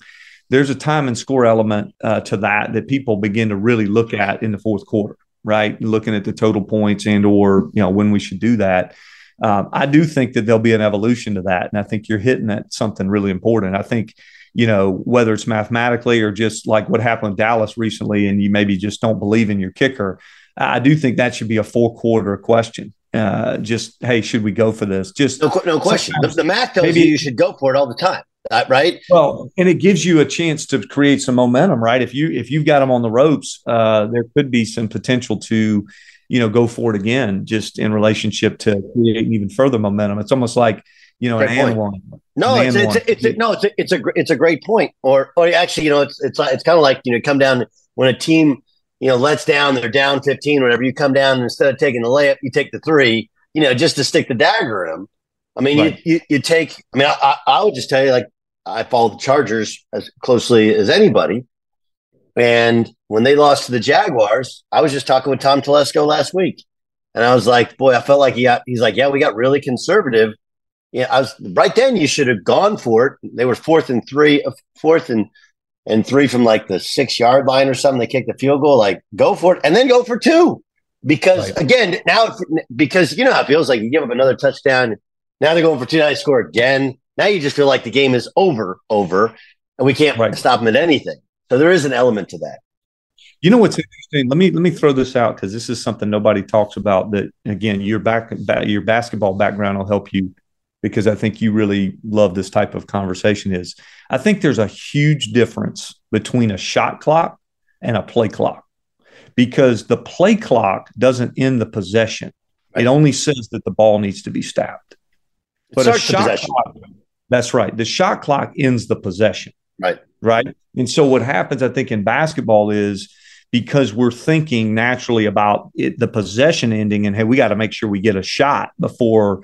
There's a time and score element uh, to that that people begin to really look at in the fourth quarter, right? Looking at the total points and or you know when we should do that. Um, I do think that there'll be an evolution to that, and I think you're hitting at something really important. I think you know, whether it's mathematically or just like what happened in Dallas recently, and you maybe just don't believe in your kicker. I do think that should be a four quarter question. Uh, just hey, should we go for this? Just no, no question. The, the, math tells maybe, you you should go for it all the time, uh, right? Well, and it gives you a chance to create some momentum, right? If you if you've got them on the ropes, uh, there could be some potential to, you know, go for it again, just in relationship to creating even further momentum. It's almost like you know, great an and one. No, it's it's, a, it's a, no, it's a, it's a it's a great point. Or or actually, you know, it's it's it's kind of like you know, come down when a team you know lets down, they're down fifteen, whatever. You come down instead of taking the layup, you take the three. You know, just to stick the dagger in them. I mean, right. you, you, you take. I mean, I, I, I would just tell you, like I follow the Chargers as closely as anybody. And when they lost to the Jaguars, I was just talking with Tom Telesco last week. And I was like, boy, I felt like he got, he's like, yeah, we got really conservative. Yeah, I was right then. You should have gone for it. They were fourth and three, uh, and and three from like the six yard line or something. They kicked the field goal. Like, go for it, and then go for two. Because right. again, now because you know how it feels like you give up another touchdown. Now they're going for two. Now they score again. Now you just feel like the game is over, over, and we can't right. stop them at anything. So there is an element to that. You know what's interesting? Let me let me throw this out because this is something nobody talks about. That again, your back, your basketball background will help you because I think you really love this type of conversation. Is I think there's a huge difference between a shot clock and a play clock because the play clock doesn't end the possession. Right. It only says that the ball needs to be stabbed. But a shot clock, that's right. The shot clock ends the possession. Right. Right. And so what happens, I think, in basketball is because we're thinking naturally about it, the possession ending and hey, we got to make sure we get a shot before,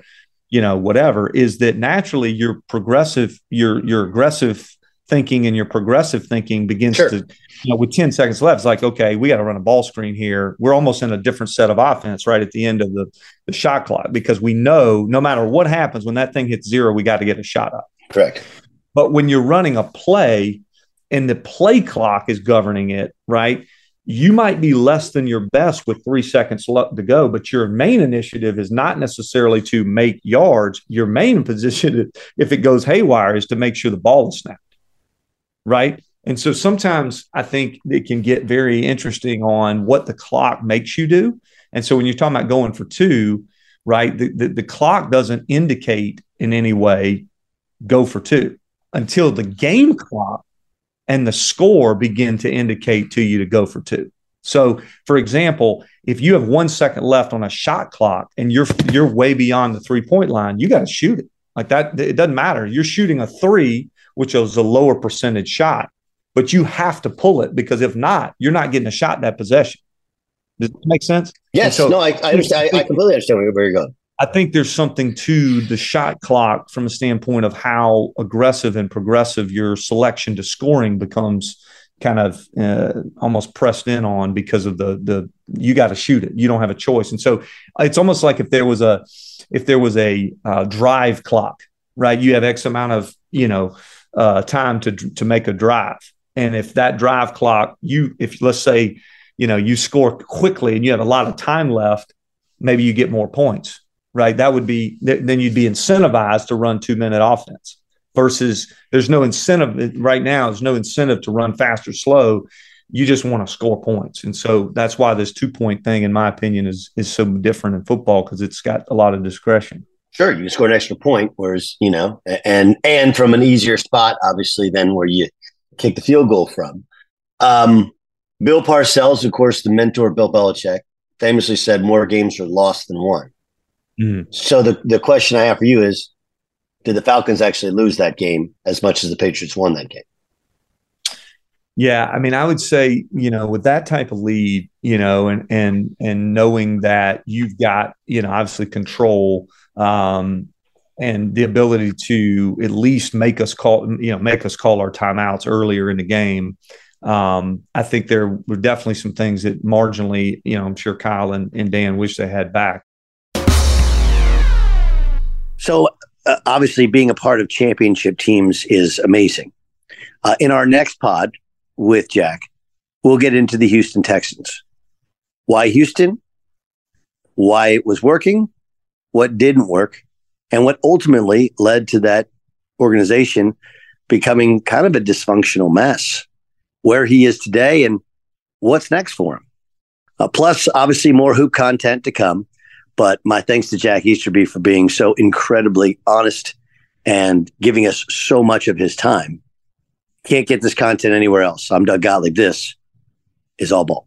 you know, whatever, is that naturally your progressive, your your aggressive thinking and your progressive thinking begins sure. to, you know, with 10 seconds left, it's like, okay, we got to run a ball screen here. We're almost in a different set of offense right at the end of the, the shot clock because we know no matter what happens, when that thing hits zero, we got to get a shot up. Correct. But when you're running a play and the play clock is governing it, right? You might be less than your best with three seconds left to go, but your main initiative is not necessarily to make yards. Your main position, if it goes haywire, is to make sure the ball is snapped right? And so sometimes I think it can get very interesting on what the clock makes you do. And so when you're talking about going for two, right, the, the, the clock doesn't indicate in any way go for two until the game clock and the score begin to indicate to you to go for two. So, for example, if you have one second left on a shot clock and you're you're way beyond the three point line, you got to shoot it like that. It doesn't matter. You're shooting a three which is a lower percentage shot, but you have to pull it because if not, you're not getting a shot in that possession. Does that make sense? Yes. So, no, I, I understand. I, I, completely understand where you're going. I think there's something to the shot clock from a standpoint of how aggressive and progressive your selection to scoring becomes kind of uh, almost pressed in on because of the the you got to shoot it. You don't have a choice. And so it's almost like if there was a if there was a uh, drive clock right? You have x amount of you know uh, time to to make a drive. And if that drive clock, you if let's say, you know, you score quickly and you have a lot of time left, maybe you get more points, right? That would be then you'd be incentivized to run two minute offense versus there's no incentive right now. There's no incentive to run fast or slow. You just want to score points, and so that's why this two point thing, in my opinion, is is so different in football because it's got a lot of discretion sure you can score an extra point whereas you know and and from an easier spot obviously than where you kick the field goal from um, bill parcells of course the mentor bill belichick famously said more games are lost than won mm. so the, the question i have for you is did the falcons actually lose that game as much as the patriots won that game yeah, I mean, I would say, you know, with that type of lead, you know, and and and knowing that you've got, you know, obviously control um, and the ability to at least make us call, you know, make us call our timeouts earlier in the game. Um, I think there were definitely some things that marginally, you know, I'm sure Kyle and, and Dan wish they had back. So uh, obviously, being a part of championship teams is amazing. Uh, in our next pod with Jack, we'll get into the Houston Texans. Why Houston? Why it was working? what didn't work, and what ultimately led to that organization becoming kind of a dysfunctional mess, where he is today and what's next for him. Uh, plus, obviously, more hoop content to come. But my thanks to Jack Easterby for being so incredibly honest and giving us so much of his time. Can't get this content anywhere else. I'm Doug Gottlieb. This is All Ball.